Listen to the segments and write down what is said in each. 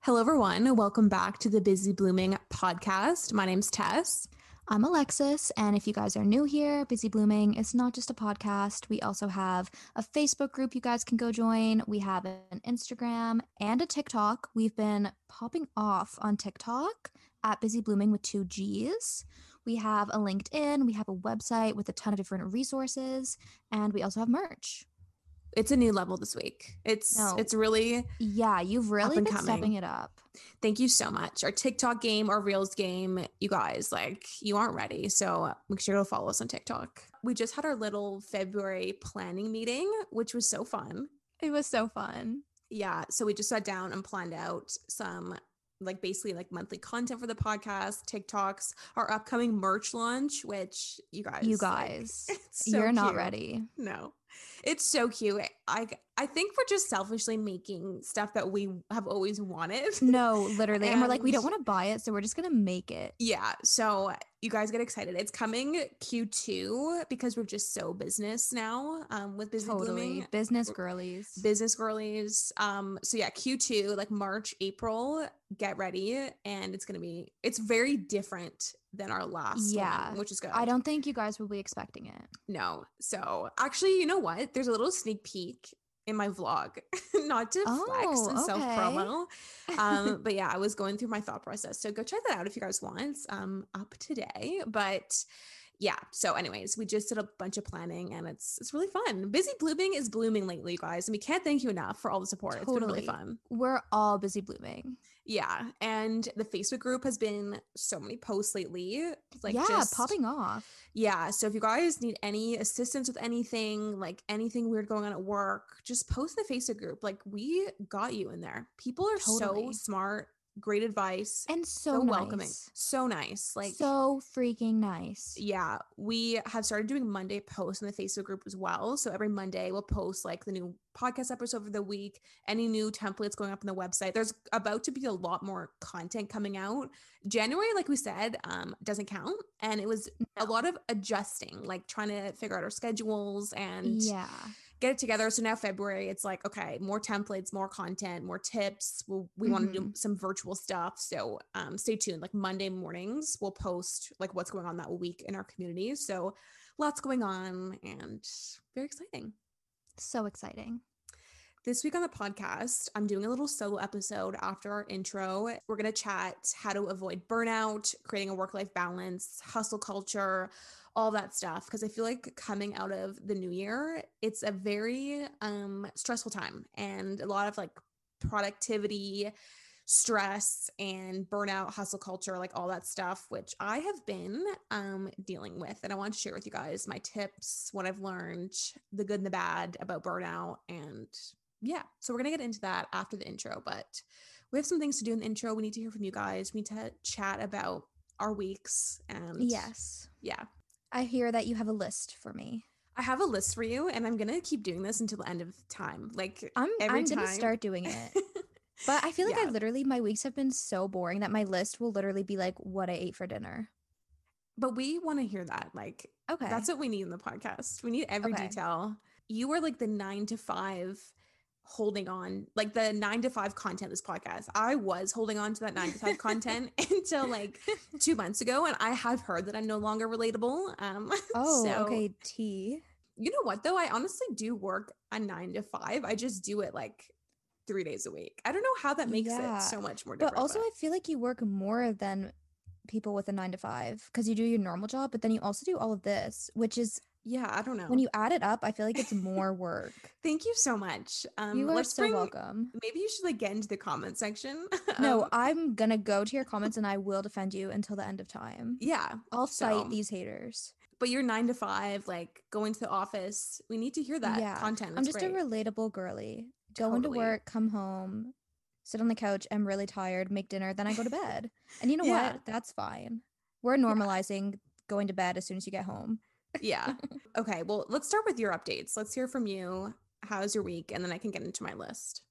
Hello, everyone. Welcome back to the Busy Blooming podcast. My name's Tess. I'm Alexis, and if you guys are new here, Busy Blooming is not just a podcast. We also have a Facebook group you guys can go join. We have an Instagram and a TikTok. We've been popping off on TikTok at Busy Blooming with two G's. We have a LinkedIn, we have a website with a ton of different resources, and we also have merch. It's a new level this week. It's No. it's really Yeah, you've really been stepping it up. thank you so much. Our TikTok game, our Reels game, you guys like you aren't ready, so make sure to follow us on TikTok. We just had our little February planning meeting, which was so fun. It was so fun. Yeah, so we just sat down and planned out some like basically like monthly content for the podcast, TikToks, our upcoming merch launch, which you guys, You like, guys, it's so you're not ready. No, it's so cute. I I think we're just selfishly making stuff that we have always wanted. No, literally. And we're like, we don't want to buy it, so we're just gonna make it. Yeah, so you guys get excited. It's coming Q2 because we're just so business now um, with business Totally. Blooming. Business girlies. business girlies um so yeah q2 like march april get ready and it's gonna be it's very different than our last Yeah, one, which is good I don't think you guys will be expecting it. no so actually you know what there's a little sneak peek in my vlog not to flex Oh, and okay. self promo um but yeah i was going through my thought process so go check that out if you guys want um up today but yeah so anyways we just did a bunch of planning and it's it's really fun busy blooming is blooming lately guys and we can't thank you enough for all the support it's been really Totally. fun We're all busy blooming. Yeah and the facebook group has been so many posts lately like yeah, just popping off. yeah so if you guys need any assistance with anything like anything weird going on at work just post in the facebook group like we got you in there people are so smart great advice And so, so welcoming so nice like so freaking nice. yeah, we have started doing Monday posts in the Facebook group as well. So every Monday we'll post like the new podcast episode of the week, any new templates going up on the website. There's about to be a lot more content coming out. January, like we said, um, doesn't count. And it was a lot of adjusting, like trying to figure out our schedules and Yeah. get it together. So now February, it's like, okay, more templates, more content, more tips. We'll, we want to do some virtual stuff. So um, stay tuned. Like Monday mornings, we'll post like what's going on that week in our community. So lots going on and very exciting. So exciting. This week on the podcast, I'm doing a little solo episode after our intro. We're going to chat how to avoid burnout, creating a work life balance, hustle culture, all that stuff. Because I feel like coming out of the new year, it's a very um, stressful time and a lot of like productivity, stress, and burnout, hustle culture, like all that stuff, which I have been um, dealing with. And I want to share with you guys my tips, what I've learned, the good and the bad about burnout, and yeah, so we're gonna get into that after the intro, but we have some things to do in the intro. We need to hear from you guys. We need to chat about our weeks and Yes. yeah. I hear that you have a list for me. I have a list for you, and I'm gonna keep doing this until the end of time. Like I'm every I'm time. gonna start doing it. But I feel like I literally my weeks have been so boring that my list will literally be like what I ate for dinner. but we want to hear that. Like Okay. that's what we need in the podcast. We need every Okay. detail. You are like the nine to five holding on like the nine to five content this podcast i was holding on to that nine to five content until like two months ago and i have heard that i'm no longer relatable um oh, so- okay. T. You know what though? I honestly do work a nine to five. I just do it like three days a week. I don't know how that makes Yeah, it so much more different. But also, I feel like you work more than people with a nine to five because you do your normal job, but then you also do all of this, which is yeah, I don't know. when you add it up, I feel like it's more work. Thank you so much. Um, you are so bring- welcome. Maybe you should like get into the comment section. No, Um, I'm gonna go to your comments and I will defend you until the end of time. yeah, I'll so- fight these haters. but you're nine to five, like going to the office. We need to hear that yeah, content. I'm It's just a relatable girly. Go into work, come home, sit on the couch. I'm really tired. Make dinner, then I go to bed. And you know Yeah. what? That's fine. We're normalizing going to bed as soon as you get home. yeah. Okay. Well, let's start with your updates. Let's hear from you. How's your week? And then I can get into my list.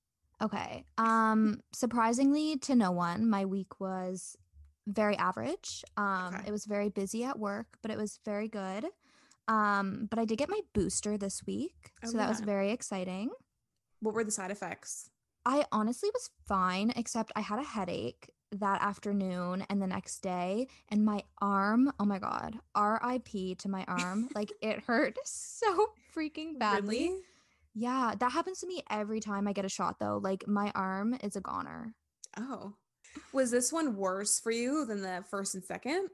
Okay. Um surprisingly to no one, my week was very average. Um Okay. it was very busy at work, but it was very good. Um but I did get my booster this week. Oh, so that was very exciting. What were the side effects? I honestly was fine, except I had a headache that afternoon and the next day, and my arm, oh my God, RIP to my arm. like it hurt so freaking badly. Really? Yeah, that happens to me every time I get a shot, though. Like my arm is a goner. Oh. Was this one worse for you than the first and second?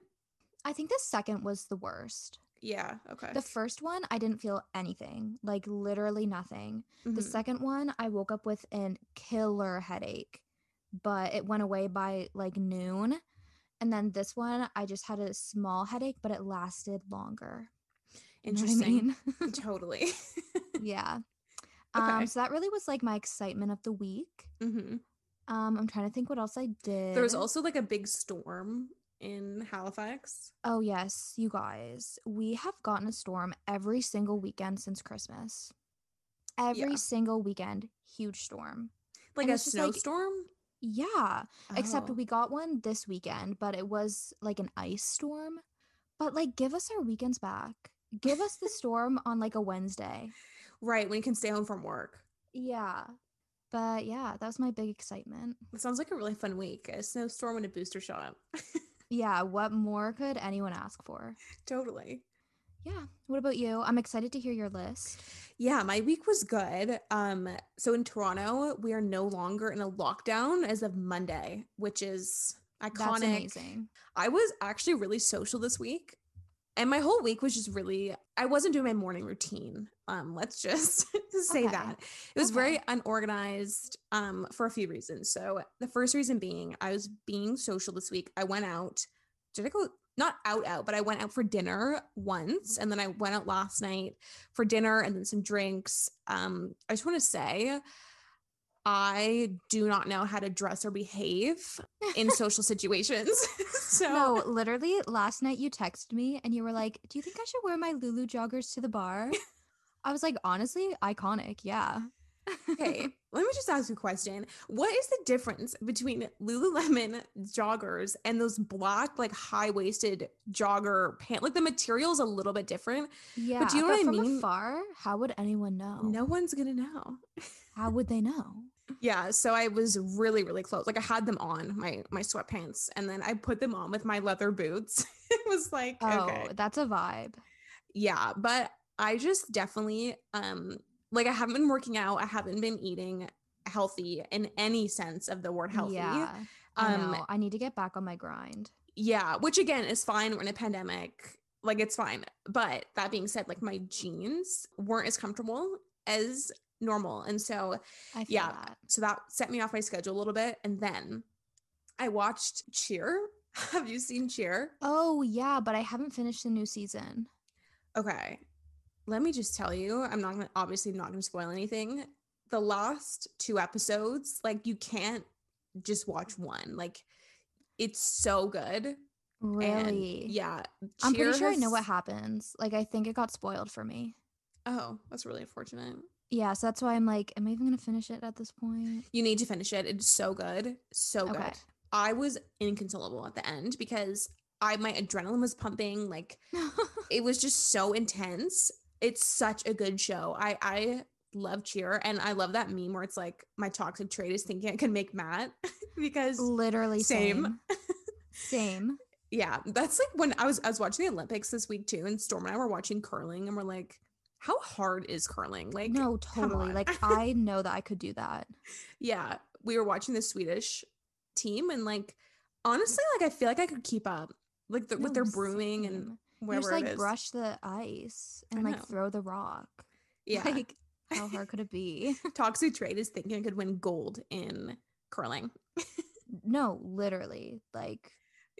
I think the second was the worst. Yeah. Okay. The first one, I didn't feel anything, like literally nothing. The Mhm. second one, I woke up with an killer headache, but it went away by like noon. And then this one, I just had a small headache, but it lasted longer. You know I Interesting. mean? totally. yeah. Okay. Um, so that really was like my excitement of the week. hmm Um, I'm trying to think what else I did. There was also like a big storm in Halifax. Oh, yes, you guys. We have gotten a storm every single weekend since Christmas. Every Yeah. single weekend, huge storm. Like And a just, like, snowstorm? Yeah, except Oh. we got one this weekend, but it was like an ice storm. But like, give us our weekends back. Give us the storm on like a Wednesday. Right, when you can stay home from work. Yeah. But yeah, that was my big excitement. It sounds like a really fun week. A snowstorm and a booster shot. Yeah, what more could anyone ask for? totally. Yeah. What about you? I'm excited to hear your list. Yeah, my week was good. Um, so in Toronto, we are no longer in a lockdown as of Monday, which is That's iconic. amazing. I was actually really social this week. And my whole week was just really I wasn't doing my morning routine. Um, let's just say Okay. that. It was very unorganized um for a few reasons. So the first reason being I was being social this week. I went out. Did I go not out out, but I went out for dinner once and then I went out last night for dinner and then some drinks. Um, I just want to say I do not know how to dress or behave in social situations. so No, literally last night you texted me and you were like, "Do you think I should wear my Lulu joggers to the bar?" I was like, "Honestly, iconic." Yeah. Okay, let me just ask you a question. What is the difference between Lululemon joggers and those black, like high waisted jogger pants? Like the material is a little bit different. Yeah. But do you know what I from mean? Far, how would anyone know? No one's gonna know. How would they know? Yeah, so I was really, really close. Like I had them on my my sweatpants, and then I put them on with my leather boots. it was like Oh, okay, that's a vibe. yeah, but I just definitely um like I haven't been working out. I haven't been eating healthy in any sense of the word healthy. Yeah. I Um, know. I need to get back on my grind. Yeah, which again is fine. We're in a pandemic. Like it's fine. But that being said, like my jeans weren't as comfortable as normal. And so I yeah. that. so that set me off my schedule a little bit. And then I watched Cheer. Have you seen Cheer? Oh yeah, but I haven't finished the new season. Okay. Let me just tell you, I'm not gonna obviously not gonna spoil anything. The last two episodes, like you can't just watch one. Like it's so good. And Really? yeah. I'm pretty sure I know what happens. Like I think it got spoiled for me. Oh, that's really unfortunate. Yeah, so that's why I'm like, am I even gonna finish it at this point? You need to finish it. It's so good. So Okay. good. I was inconsolable at the end because I my adrenaline was pumping. Like it was just so intense. It's such a good show. I I love cheer and I love that meme where it's like my toxic trait is thinking I can make mat because Literally Same. same. Same. yeah, that's like when I was I was watching the Olympics this week too, and Storm and I were watching curling and we're like, how hard is curling? Like no, totally. Like I know that I could do that. yeah, we were watching the Swedish team and like honestly, like I feel like I could keep up. Like the, with their brewing and same. You whatever just like it is. brush the ice and like throw the rock. yeah. Like how hard could it be? Toxic trait is thinking I could win gold in curling. no, literally. Like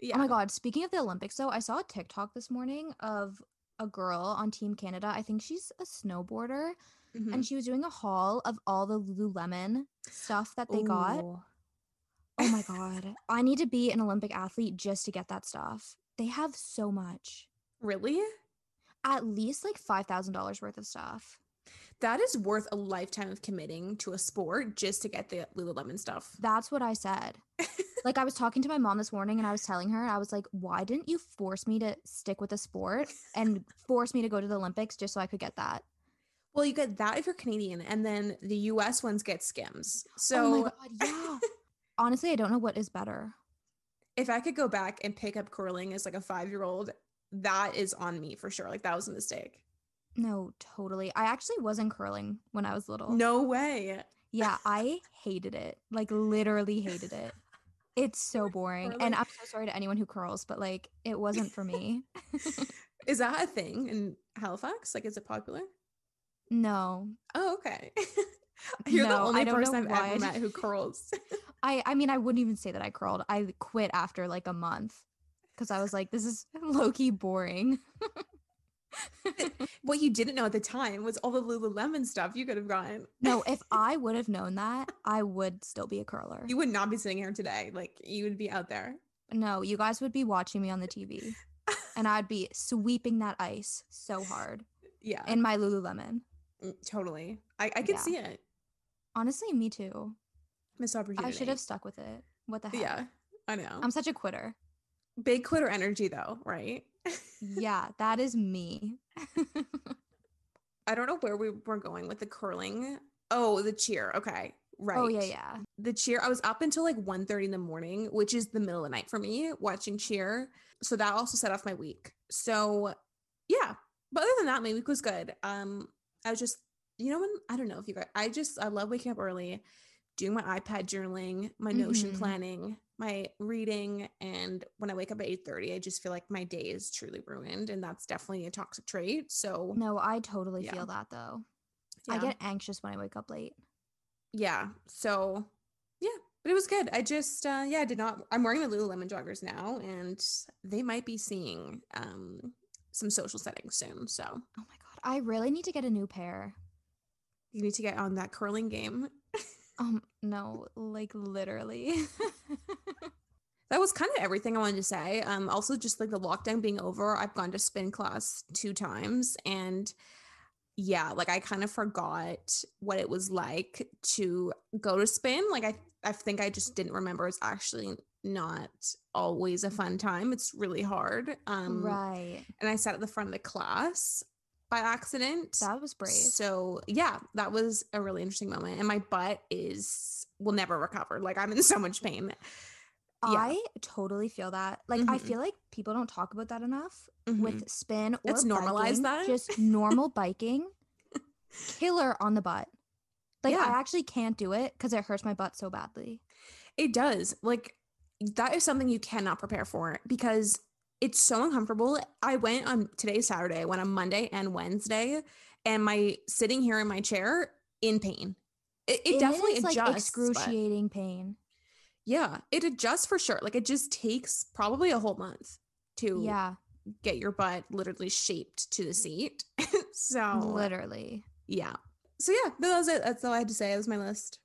Yeah. Oh my god, speaking of the Olympics though, I saw a TikTok this morning of a girl on Team Canada. I think she's a snowboarder Mhm. and she was doing a haul of all the Lululemon stuff that they got. Oh my god. I need to be an Olympic athlete just to get that stuff. They have so much. Really? At least like $5,000 worth of stuff. That is worth a lifetime of committing to a sport just to get the Lululemon stuff. That's what I said. like I was talking to my mom this morning and I was telling her, I was like, why didn't you force me to stick with a sport and force me to go to the Olympics just so I could get that? Well, you get that if you're Canadian, and then the US ones get skims. oh So my god, yeah. Honestly, I don't know what is better. if I could go back and pick up curling as like a five year old, that is on me for sure. Like that was a mistake. No, totally. I actually wasn't curling when I was little. No way. Yeah, I hated it. Like literally hated it. It's so boring. Curling. And I'm so sorry to anyone who curls, but like it wasn't for me. Is that a thing in Halifax? Like, is it popular? no. Oh, okay. You're the only person I've why ever met who curls. I I mean I wouldn't even say that I curled. I quit after like a month because I was like, this is low key boring. what you didn't know at the time was all the Lululemon stuff you could have gotten. no, if I would have known that, I would still be a curler. You would not be sitting here today. Like, you would be out there. No, you guys would be watching me on the TV. and I'd be sweeping that ice so hard Yeah. in my Lululemon. Mm, totally. I, I could Yeah. see it. Honestly, me too. Missed opportunity. I should have stuck with it. What the heck? Yeah, I know. I'm such a quitter. Big quitter energy, though, right? Yeah, that is me. I don't know where we were going with the curling. Oh, the cheer. Okay. Right. Oh yeah, yeah. The cheer. I was up until like 1.30 in the morning, which is the middle of the night for me, watching cheer. So that also set off my week. So yeah. But other than that, my week was good. Um, I was just, you know, when I don't know if you guys I just I love waking up early, doing my iPad journaling, my Notion Mhm. planning, my reading, and when I wake up at 8:30, I just feel like my day is truly ruined. And that's definitely a toxic trait. So No, I totally Yeah. feel that though. I get anxious when I wake up late. yeah so yeah but it was good i just uh yeah i did not i'm wearing the lululemon joggers now and they might be seeing um some social settings soon so Oh my god, I really need to get a new pair. you need to get on that curling game Um, no, like literally. that was kind of everything i wanted to say um also just like the lockdown being over i've gone to spin class two times and yeah like i kind of forgot what it was like to go to spin like i i think i just didn't remember it's actually not always a fun time it's really hard um right. and i sat at the front of the class by accident That was brave. so yeah that was a really interesting moment and my butt is will never recover like i'm in so much pain yeah. I totally feel that. Like I Mhm. feel like people don't talk about that enough Mhm. with spin or Let's normalize biking, that. Just normal biking. Killer on the butt. Like Yeah. I actually can't do it because it hurts my butt so badly. It does. Like that is something you cannot prepare for because it's so uncomfortable. I went on today's Saturday, I went on Monday and Wednesday, and my sitting here in my chair in pain. It, it And definitely is, like adjusts. but- excruciating pain. yeah, it adjusts for sure. Like it just takes probably a whole month to Yeah, get your butt literally shaped to the seat. so literally. yeah. So yeah, that was it. That's all I had to say. That was my list.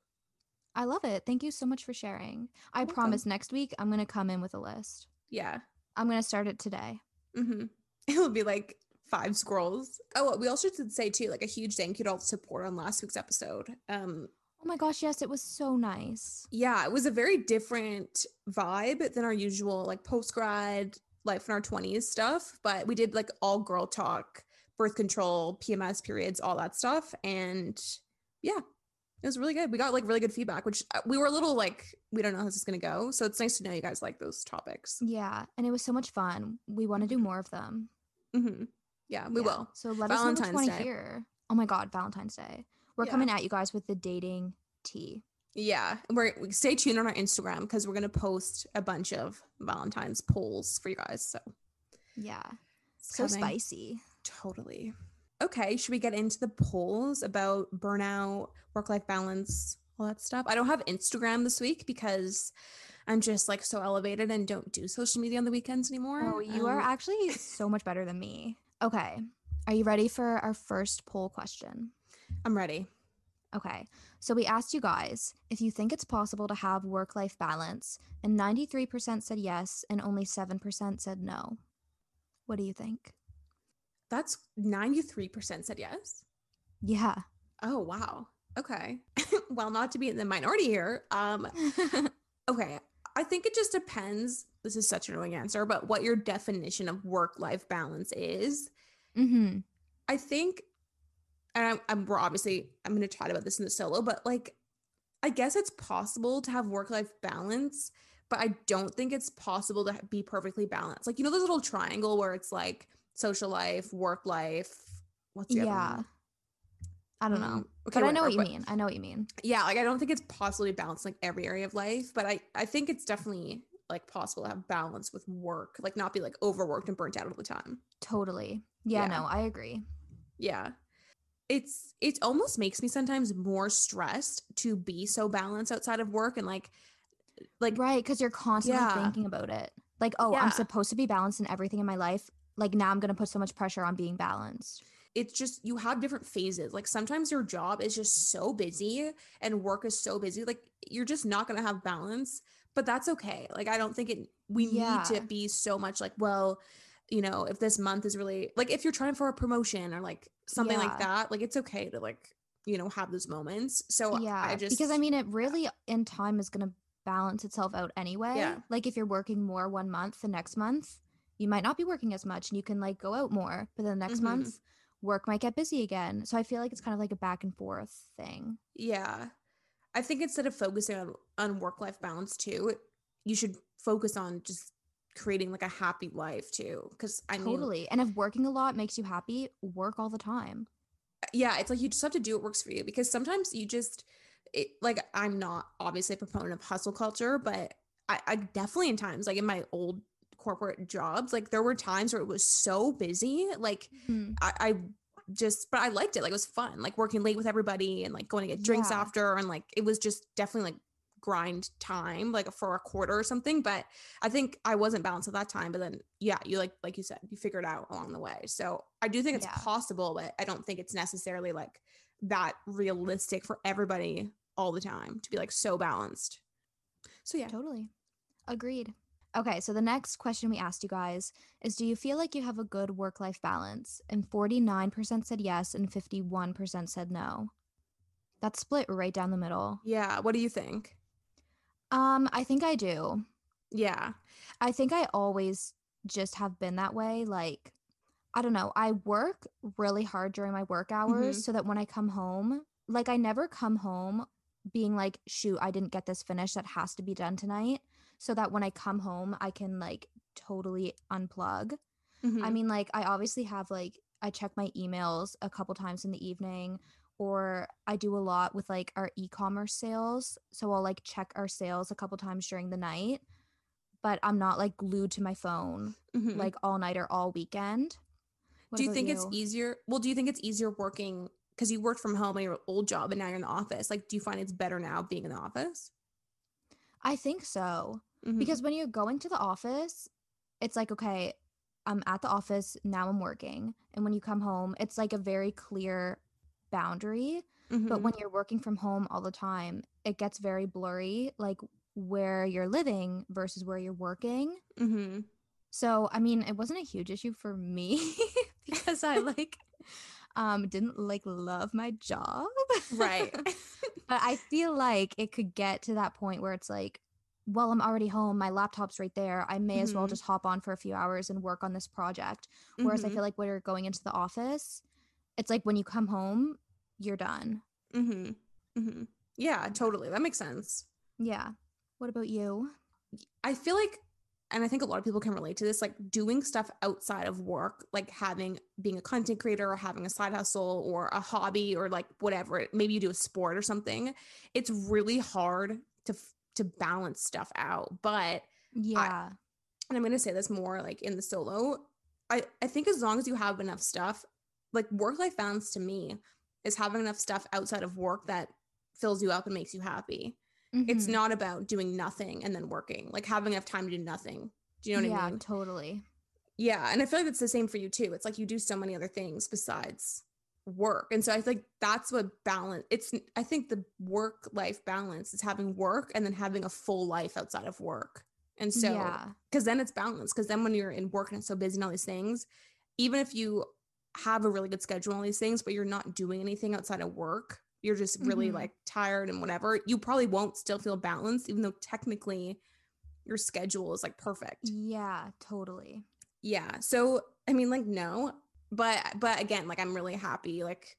I love it. Thank you so much for sharing. I promise next week I'm going to come in with a list. Yeah. I'm going to start it today. Mm-hmm. It'll be like five scrolls. Oh, we also should say too, like a huge thank you to all the support on last week's episode. Um, Oh my gosh, yes, it was so nice. yeah, it was a very different vibe than our usual like post grad life in our twenties stuff. But we did like all girl talk, birth control, PMS periods, all that stuff, and yeah. It was really good. We got like really good feedback, which uh, we were a little like, we don't know how this is going to go. So it's nice to know you guys like those topics. Yeah, and it was so much fun. We want to do more of them. hmm Yeah, we Yeah, will. So let us know what you Valentine's want to hear. Oh my god, Valentine's Day. We're Yeah. coming at you guys with the dating tea. Yeah, we're we stay tuned on our Instagram because we're gonna post a bunch of Valentine's polls for you guys. So Yeah. So spicy. Totally. Okay, should we get into the polls about burnout, work life balance, all that stuff? I don't have Instagram this week because I'm just like so elevated and don't do social media on the weekends anymore. Oh, you are Um, actually so much better than me. Okay. Are you ready for our first poll question? I'm ready. Okay. So we asked you guys if you think it's possible to have work life balance, and 93% said yes, and only 7% said no. What do you think? That's 93% said yes. Yeah. Oh wow. Okay. well, not to be in the minority here. Um, Okay. I think it just depends. This is such an annoying answer, but what your definition of work life balance is. mm-hmm. I think and I'm, I'm we're obviously I'm going to chat about this in the solo, but like I guess it's possible to have work life balance, but I don't think it's possible to be perfectly balanced. Like you know, this little triangle where it's like social life, work life. What's the yeah. I don't know. Mm, but I know what you but- mean. I know what you mean. Yeah, like I don't think it's possible to balance like every area of life, but I I think it's definitely like possible to have balance with work, like not be like overworked and burnt out all the time. Totally. Yeah, Yeah. no, I agree. Yeah. It's it almost makes me sometimes more stressed to be so balanced outside of work and like like Right, because you're constantly Yeah. thinking about it. Like, oh, Yeah. I'm supposed to be balanced in everything in my life. Like now I'm gonna put so much pressure on being balanced. it's just you have different phases. Like sometimes your job is just so busy and work is so busy. Like you're just not going to have balance, but that's okay. Like I don't think it we Yeah. need to be so much like, well, you know, if this month is really like if you're trying for a promotion or like something like that, like it's okay to like, you know, have those moments. So yeah. I just because I mean it really in time is gonna balance itself out anyway. Yeah. Like if you're working more one month, the next month, you might not be working as much and you can like go out more. But then the next Mhm. month, work might get busy again. So I feel like it's kind of like a back and forth thing. Yeah. I think instead of focusing on, on work life balance too, you should focus on just creating like a happy life too. Cause I mean, totally. And if working a lot makes you happy, work all the time. yeah, it's like you just have to do what works for you because sometimes you just, it, like, I'm not obviously a proponent of hustle culture, but I, I definitely in times, like in my old corporate jobs, like there were times where it was so busy. Like Mhm. I, I just, but I liked it. Like it was fun, like working late with everybody and like going to get drinks Yeah. after. And like it was just definitely like grind time, like for a quarter or something. But I think I wasn't balanced at that time. But then, yeah, you like, like you said, you figure it out along the way. So I do think it's Yeah. possible, but I don't think it's necessarily like that realistic for everybody all the time to be like so balanced. So yeah. Totally. Agreed. Okay, so the next question we asked you guys is Do you feel like you have a good work life balance? And 49% said yes, and 51% said no. That's split right down the middle. Yeah. What do you think? Um, I think I do. Yeah. I think I always just have been that way. Like, I don't know. I work really hard during my work hours so that when I come home, like, I never come home being like, shoot, I didn't get this finished. That has to be done tonight. So that when I come home, I can like totally unplug. I Mhm. mean, like, I obviously have like, I check my emails a couple times in the evening, or I do a lot with like our e commerce sales. So I'll like check our sales a couple times during the night, but I'm not like glued to my phone Mhm. like all night or all weekend. What do you think it's easier? Well, do you think it's easier working because you worked from home in your old job and now you're in the office? Like, do you find it's better now being in the office? I think so. Mhm. Because when you're going to the office, it's like, okay, I'm at the office, now I'm working. And when you come home, it's like a very clear boundary. But Mhm. when you're working from home all the time, it gets very blurry, like where you're living versus where you're working. Mhm. So, I mean, it wasn't a huge issue for me because I like um didn't like love my job. Right. but I feel like it could get to that point where it's like, well, I'm already home, my laptop's right there. I may as well Mhm. just hop on for a few hours and work on this project. Whereas I Mhm. feel like when you're going into the office, it's like when you come home, you're done. Mm-hmm. Mm-hmm. Yeah, totally. That makes sense. Yeah. What about you? I feel like, and I think a lot of people can relate to this, like doing stuff outside of work, like having being a content creator or having a side hustle or a hobby or like whatever. Maybe you do a sport or something. It's really hard to to balance stuff out. But Yeah. and I'm gonna say this more like in the solo. I I think as long as you have enough stuff, like work life balance to me is having enough stuff outside of work that fills you up and makes you happy. It's Mhm. not about doing nothing and then working, like having enough time to do nothing. Do you know what yeah, I mean? Yeah, totally. Yeah. And I feel like it's the same for you too. It's like you do so many other things besides work. And so I think that's what balance it's I think the work life balance is having work and then having a full life outside of work. And so yeah. because then it's balanced. Because then when you're in work and it's so busy and all these things, even if you have a really good schedule and all these things, but you're not doing anything outside of work, you're just really Mhm. like tired and whatever, you probably won't still feel balanced, even though technically your schedule is like perfect. Yeah, totally. Yeah. So I mean, like, no, but but again, like I'm really happy, like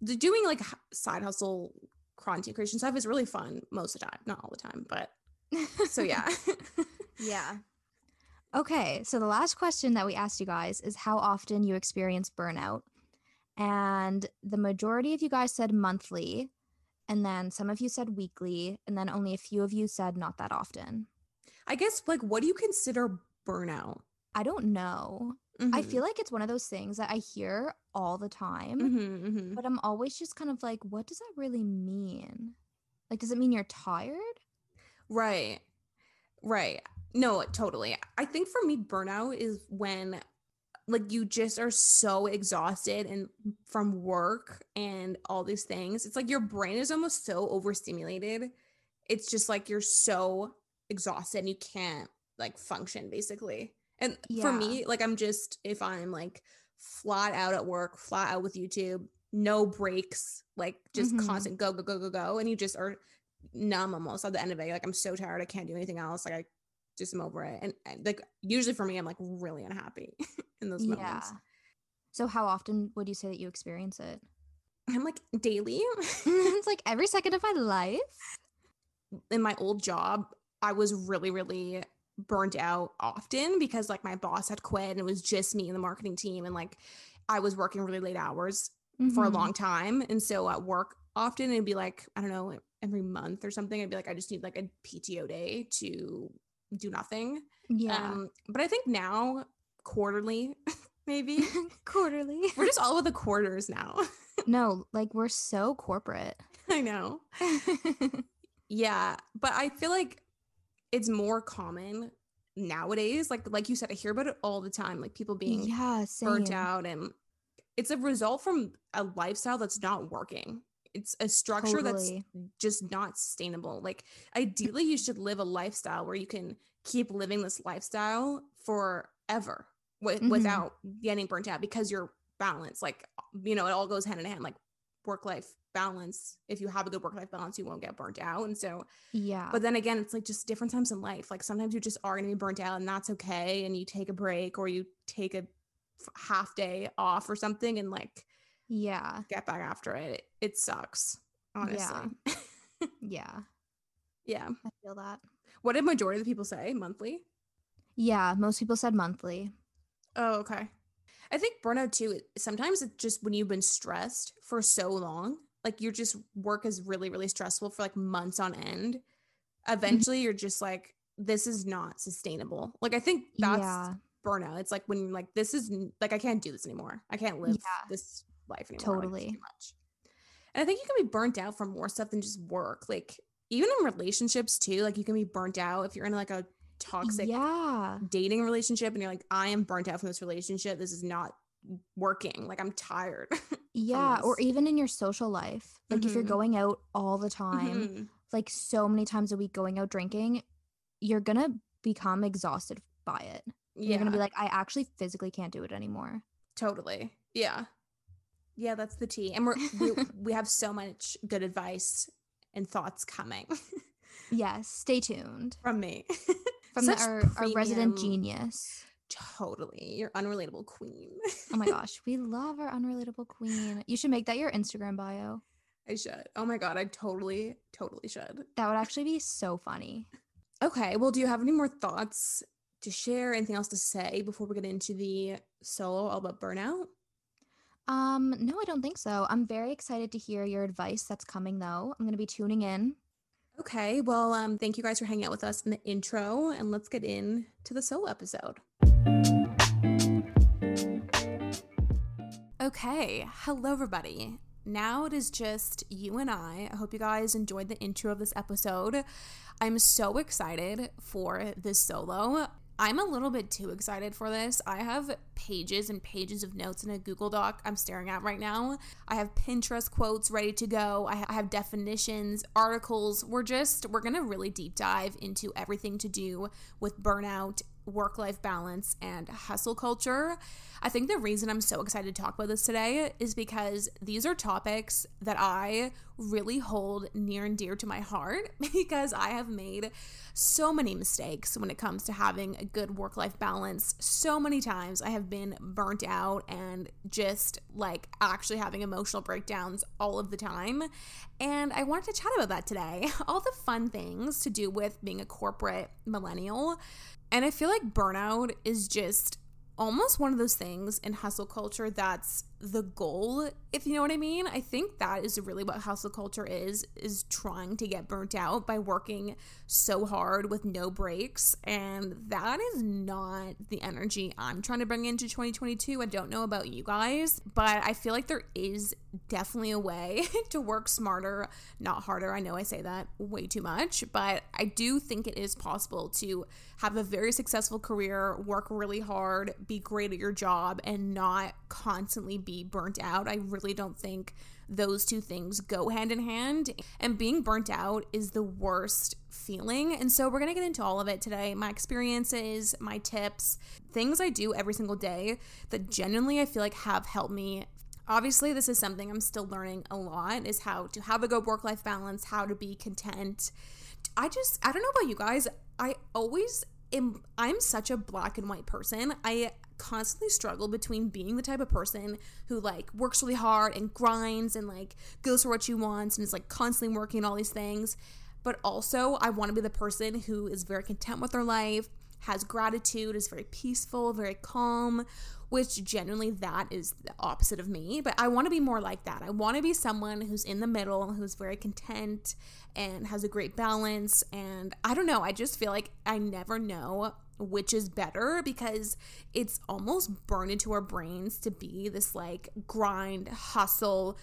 the doing like side hustle content creation stuff is really fun most of the time, not all the time, but so yeah. yeah. Okay, so the last question that we asked you guys is how often you experience burnout. And the majority of you guys said monthly, and then some of you said weekly, and then only a few of you said not that often. I guess like what do you consider burnout? I don't know. I feel like it's one of those things that I hear all the time, hmm hmm but I'm always just kind of like, what does that really mean? Like, does it mean you're tired? Right. Right. No, totally. I think for me, burnout is when like you just are so exhausted and from work and all these things. It's like your brain is almost so overstimulated. It's just like you're so exhausted and you can't like function basically. And for me, like I'm just if I'm like flat out at work, flat out with YouTube, no breaks, like just Mhm. constant go, go, go, go, go. And you just are numb almost at the end of it. Like I'm so tired, I can't do anything else. Like I just am over it. And, and like usually for me, I'm like really unhappy in those moments. Yeah. So, how often would you say that you experience it? I'm like daily. it's like every second of my life. in my old job, I was really, really burnt out often because like my boss had quit and it was just me and the marketing team. And like I was working really late hours for a Mhm. long time. And so at work, often it'd be like, I don't know, every month or something, I'd be like, I just need like a PTO day to do nothing. Yeah. Um, but I think now, quarterly, maybe. Quarterly. We're just all with the quarters now. no, like we're so corporate. I know. Yeah, but I feel like it's more common nowadays. Like like you said, I hear about it all the time. Like people being yeah, same. burnt out, and it's a result from a lifestyle that's not working. It's a structure Totally. that's just not sustainable. Like ideally, you should live a lifestyle where you can keep living this lifestyle forever wi- Mhm. without getting burnt out because you're balanced. Like you know, it all goes hand in hand. Like work life balance. If you have a good work life balance, you won't get burnt out. And so Yeah. but then again, it's like just different times in life. Like sometimes you just are going to be burnt out and that's okay. And you take a break or you take a half day off or something and like yeah. get back after it. It, sucks, honestly. Yeah. Yeah. I feel that. What did majority of the people say? Monthly? Yeah. Most people said monthly. Oh, okay. I think burnout too, sometimes it's just when you've been stressed for so long, like your just work is really, really stressful for like months on end. Mm-hmm. Eventually you're just like, this is not sustainable. Like I think that's yeah. burnout. It's like when you're like, this is like I can't do this anymore. I can't live Yeah. this life anymore. like, Totally. too much. And I think you can be burnt out from more stuff than just work. Like even in relationships too, like you can be burnt out if you're in like a toxic Yeah. dating relationship and you're like, I am burnt out from this relationship. This is not working. Like I'm tired. Yeah. Or even in your social life. Like if you're Mhm. going out all the time, Mhm. like so many times a week going out drinking, you're going to become exhausted by it. Yeah, You're going to be like, I actually physically can't do it anymore. totally. Yeah. Yeah, that's the tea. And we're, we, we have so much good advice and thoughts coming Yes. Stay tuned. from me. From the, our, our resident genius. Totally. You're unrelatable queen. Oh my gosh. We love our unrelatable queen. You should make that your Instagram bio. I should. Oh my God. I totally, totally should. That would actually be so funny. Okay. Well, do you have any more thoughts to share? Anything else to say before we get into the solo all about burnout? Um, no, I don't think so. I'm very excited to hear your advice that's coming though. I'm going to be tuning in. Okay. Well, um, thank you guys for hanging out with us in the intro, and let's get into the solo episode. Okay. Hello, everybody. Now it is just you and I. I hope you guys enjoyed the intro of this episode. I'm so excited for this solo. I'm a little bit too excited for this. I have pages and pages of notes in a Google Doc I'm staring at right now. I have Pinterest quotes ready to go. I ha- I have definitions, articles. We're just, we're going to really deep dive into everything to do with burnout, work life balance, and hustle culture. I think the reason I'm so excited to talk about this today is because these are topics that I really hold near and dear to my heart because I have made so many mistakes when it comes to having a good work life balance. So many times I have been burnt out and just like actually having emotional breakdowns all of the time. And I wanted to chat about that today. All the fun things to do with being a corporate millennial. And I feel like burnout is just almost one of those things in hustle culture that's the goal if you know what i mean. I think that is really what hustle culture is is trying to get burnt out by working so hard with no breaks. And that is not the energy i'm trying to bring into 2022 i don't know about you guys but i feel like there is definitely a way to work smarter not harder. I know i say that way too much but i do think it is possible to have a very successful career work really hard be great at your job and not constantly be be burnt out. I really don't think those two things go hand in hand. And being burnt out is the worst feeling. And so we're going to get into all of it today my experiences, my tips, things I do every single day that genuinely I feel like have helped me. Obviously, this is something I'm still learning a lot is how to have a good work life balance, how to be content. I just, I don't know about you guys. I always am, I'm such a black and white person. I constantly struggle between being the type of person who like works really hard and grinds and like goes for what she wants and is like constantly working all these things but also I want to be the person who is very content with their life, has gratitude, is very peaceful, very calm, which generally that is the opposite of me. But I want to be more like that. I want to be someone who's in the middle, who's very content and has a great balance. And I don't know, I just feel like I never know which is better because it's almost burned into our brains to be this like grind, hustle,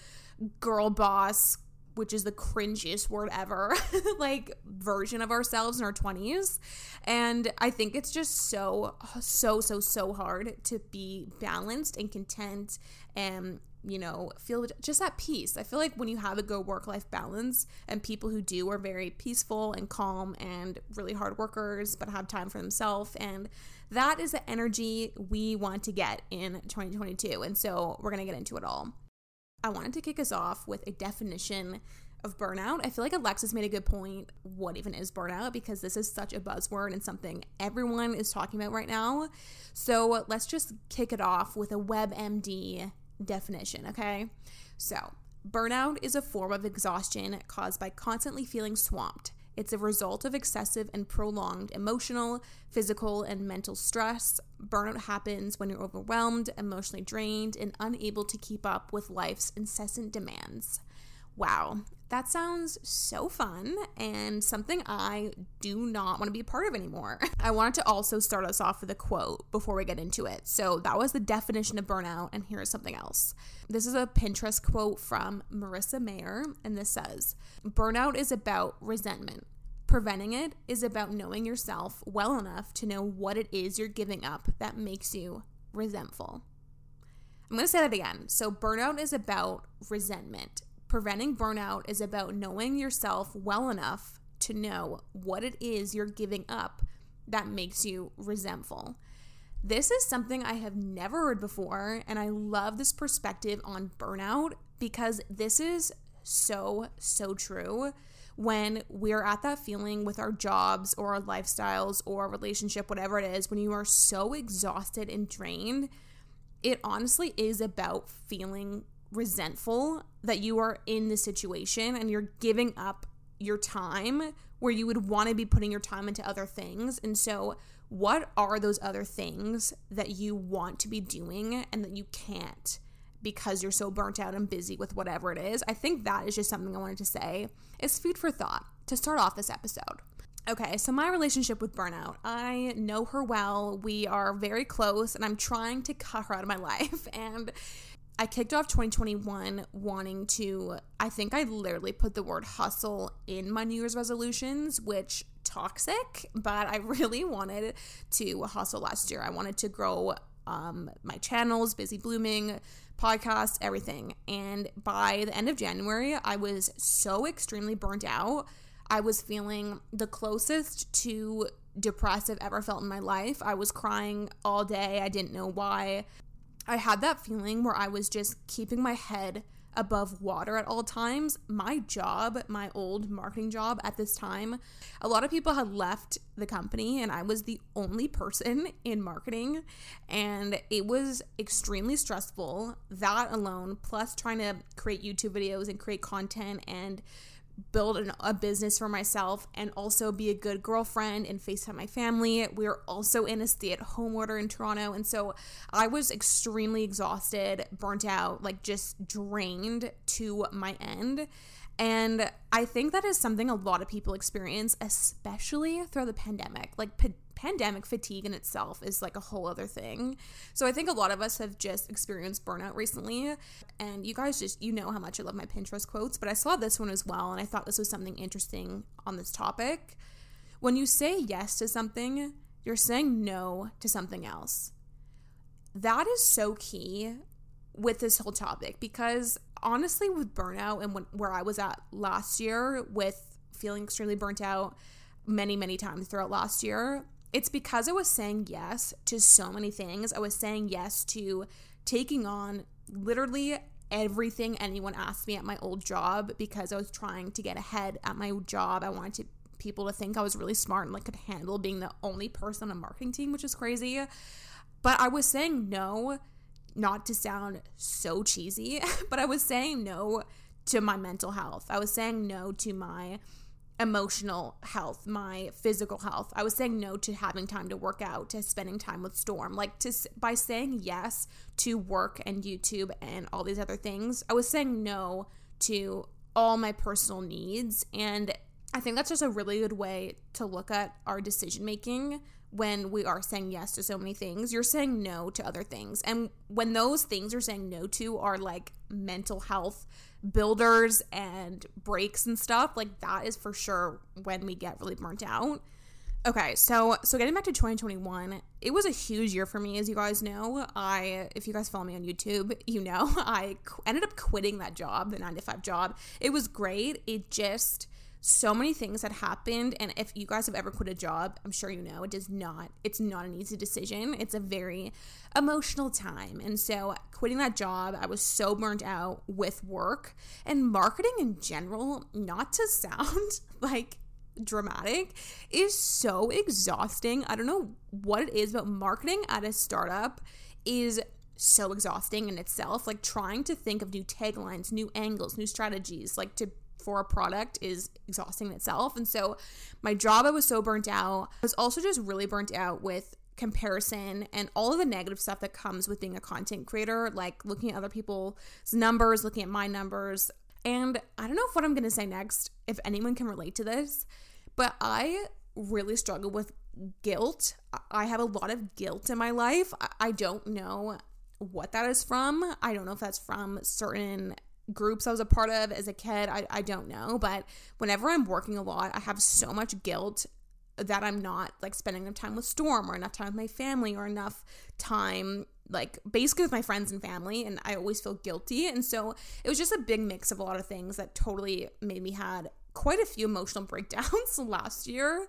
girl boss, which is the cringiest word ever, like version of ourselves in our 20s. And I think it's just so, so, so, so hard to be balanced and content and you know, feel just at peace. I feel like when you have a good work life balance and people who do are very peaceful and calm and really hard workers, but have time for themselves. And that is the energy we want to get in 2022. And so we're going to get into it all. I wanted to kick us off with a definition of burnout. I feel like Alexis made a good point. What even is burnout? Because this is such a buzzword and something everyone is talking about right now. So let's just kick it off with a WebMD definition, okay? So, burnout is a form of exhaustion caused by constantly feeling swamped. It's a result of excessive and prolonged emotional, physical, and mental stress. Burnout happens when you're overwhelmed, emotionally drained, and unable to keep up with life's incessant demands. Wow, that sounds so fun and something I do not want to be a part of anymore. I wanted to also start us off with a quote before we get into it. So, that was the definition of burnout, and here is something else. This is a Pinterest quote from Marissa Mayer, and this says Burnout is about resentment. Preventing it is about knowing yourself well enough to know what it is you're giving up that makes you resentful. I'm going to say that again. So, burnout is about resentment Preventing burnout is about knowing yourself well enough to know what it is you're giving up that makes you resentful. This is something I have never heard before, and I love this perspective on burnout because this is so, so true when we're at that feeling with our jobs or our lifestyles or our relationship, whatever it is, when you are so exhausted and drained. It honestly is about feeling resentful that you are in the situation and you're giving up your time where you would want to be putting your time into other things. And so, what are those other things that you want to be doing and that you can't because you're so burnt out and busy with whatever it is? I think that is just something I wanted to say. It's food for thought to start off this episode. Okay, so my relationship with burnout, I know her well. We are very close, and I'm trying to cut her out of my life. And I kicked off 2021 wanting to, I think I literally put the word hustle in my New Year's resolutions, which toxic, but I really wanted to hustle last year. I wanted to grow um, my channels, Busy Blooming, podcast, everything. And by the end of January, I was so extremely burnt out. I was feeling the closest to depressed I've ever felt in my life. I was crying all day. I didn't know why. I had that feeling where I was just keeping my head above water at all times. My job, my old marketing job at this time, a lot of people had left the company and I was the only person in marketing and it was extremely stressful. That alone plus trying to create YouTube videos and create content and build an, a business for myself and also be a good girlfriend and FaceTime my family. We are also in a stay at home order in Toronto. And so I was extremely exhausted, burnt out, like just drained to my end. And I think that is something a lot of people experience, especially through the pandemic. Like, pandemic fatigue in itself is like a whole other thing. So I think a lot of us have just experienced burnout recently. And you guys just, you know how much I love my Pinterest quotes, but I saw this one as well. And I thought this was something interesting on this topic. When you say yes to something, you're saying no to something else. That is so key with this whole topic because honestly, with burnout and when, where I was at last year with feeling extremely burnt out many, many times throughout last year, it's because I was saying yes to so many things. I was saying yes to taking on literally everything anyone asked me at my old job because I was trying to get ahead at my job. I wanted to, people to think I was really smart and like could handle being the only person on a marketing team, which is crazy. But I was saying no, not to sound so cheesy, but I was saying no to my mental health. I was saying no to my emotional health, my physical health. I was saying no to having time to work out, to spending time with Storm. Like to by saying yes to work and YouTube and all these other things, I was saying no to all my personal needs and I think that's just a really good way to look at our decision making when we are saying yes to so many things. You're saying no to other things. And when those things you're saying no to are like mental health builders and breaks and stuff, like that is for sure when we get really burnt out. Okay, so so getting back to 2021, it was a huge year for me as you guys know. I if you guys follow me on YouTube, you know, I ended up quitting that job, the 9 to 5 job. It was great. It just so many things had happened and if you guys have ever quit a job i'm sure you know it does not it's not an easy decision. It's a very emotional time. And so quitting that job i was so burnt out with work and marketing in general not to sound like dramatic is so exhausting. I don't know what it is but marketing at a startup is so exhausting in itself. Like trying to think of new taglines new angles new strategies like to for a product is exhausting in itself. And so my job, I was so burnt out. I was also just really burnt out with comparison and all of the negative stuff that comes with being a content creator, like looking at other people's numbers, looking at my numbers. And I don't know if what I'm going to say next, if anyone can relate to this, but I really struggle with guilt. I have a lot of guilt in my life. I don't know what that is from. I don't know if that's from certain groups I was a part of as a kid. I, I don't know. But whenever I'm working a lot, I have so much guilt that I'm not like spending enough time with Storm or enough time with my family or enough time like basically with my friends and family and I always feel guilty and so it was just a big mix of a lot of things that totally made me had quite a few emotional breakdowns last year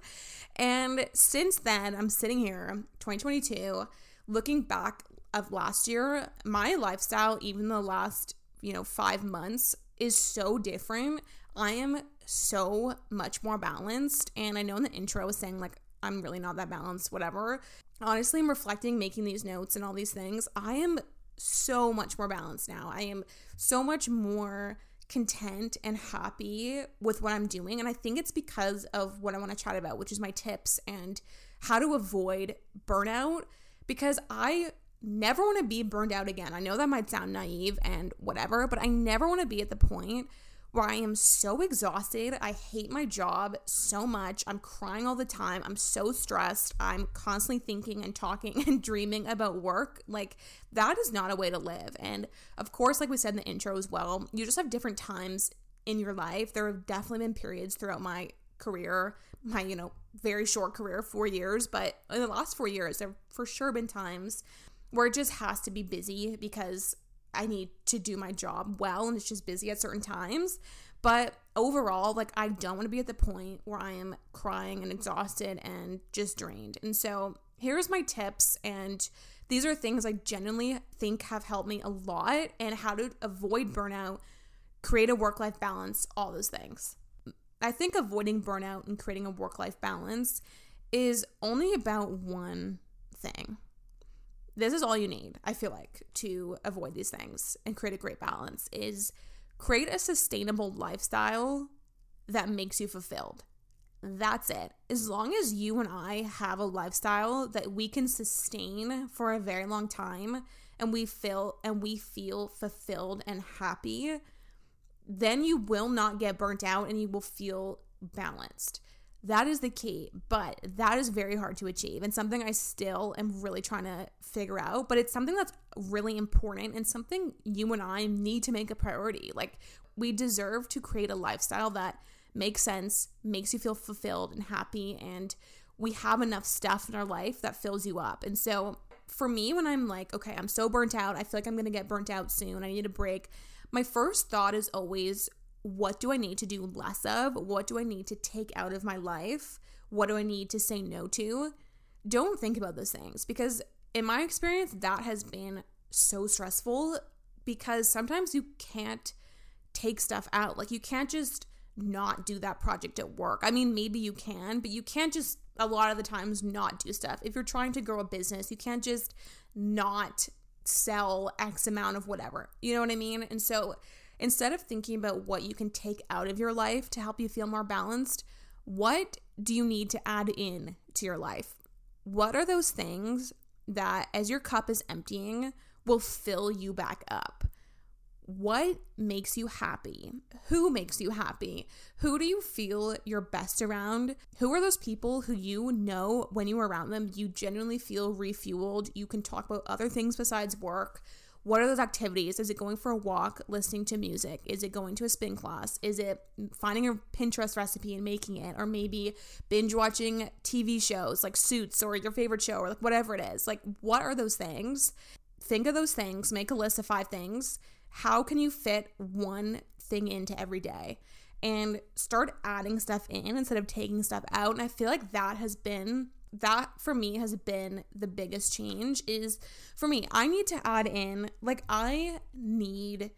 and since then I'm sitting here 2022 looking back of last year my lifestyle even the last you know, five months is so different. I am so much more balanced. And I know in the intro I was saying, like, I'm really not that balanced, whatever. Honestly, I'm reflecting, making these notes and all these things. I am so much more balanced now. I am so much more content and happy with what I'm doing. And I think it's because of what I want to chat about, which is my tips and how to avoid burnout. Because I never want to be burned out again. I know that might sound naive and whatever, but I never want to be at the point where I am so exhausted. I hate my job so much. I'm crying all the time. I'm so stressed. I'm constantly thinking and talking and dreaming about work. Like, that is not a way to live. And of course, like we said in the intro as well, you just have different times in your life. There have definitely been periods throughout my career, my, you know, very short career, four years, but in the last four years, there have for sure been times where it just has to be busy because I need to do my job well and it's just busy at certain times. But overall, like I don't want to be at the point where I am crying and exhausted and just drained. And so here's my tips and these are things I genuinely think have helped me a lot and how to avoid burnout create a work life balance, all those things. I think avoiding burnout and creating a work life balance is only about one thing. This is all you need, I feel like, to avoid these things and create a great balance is create a sustainable lifestyle that makes you fulfilled. That's it. As long as you and I have a lifestyle that we can sustain for a very long time and we feel and we feel fulfilled and happy, then you will not get burnt out and you will feel balanced. That is the key, but that is very hard to achieve and something I still am really trying to figure out. But it's something that's really important and something you and I need to make a priority. Like, we deserve to create a lifestyle that makes sense, makes you feel fulfilled and happy, and we have enough stuff in our life that fills you up. And so, for me, when I'm like, okay, I'm so burnt out, I feel like I'm gonna get burnt out soon, I need a break, my first thought is always, what do I need to do less of? What do I need to take out of my life? What do I need to say no to? Don't think about those things because, in my experience, that has been so stressful because sometimes you can't take stuff out. Like, you can't just not do that project at work. I mean, maybe you can, but you can't just a lot of the times not do stuff. If you're trying to grow a business, you can't just not sell X amount of whatever. You know what I mean? And so instead of thinking about what you can take out of your life to help you feel more balanced, what do you need to add in to your life? What are those things that as your cup is emptying will fill you back up? what makes you happy? Who makes you happy? Who do you feel your best around? Who are those people who you know when you are around them, you genuinely feel refueled? You can talk about other things besides work. What are those activities? Is it going for a walk, listening to music? Is it going to a spin class? Is it finding a Pinterest recipe and making it? Or maybe binge watching TV shows like Suits or your favorite show or like whatever it is? Like, what are those things? Think of those things, make a list of five things how can you fit one thing into every day and start adding stuff in instead of taking stuff out and i feel like that has been that for me has been the biggest change is for me i need to add in like i need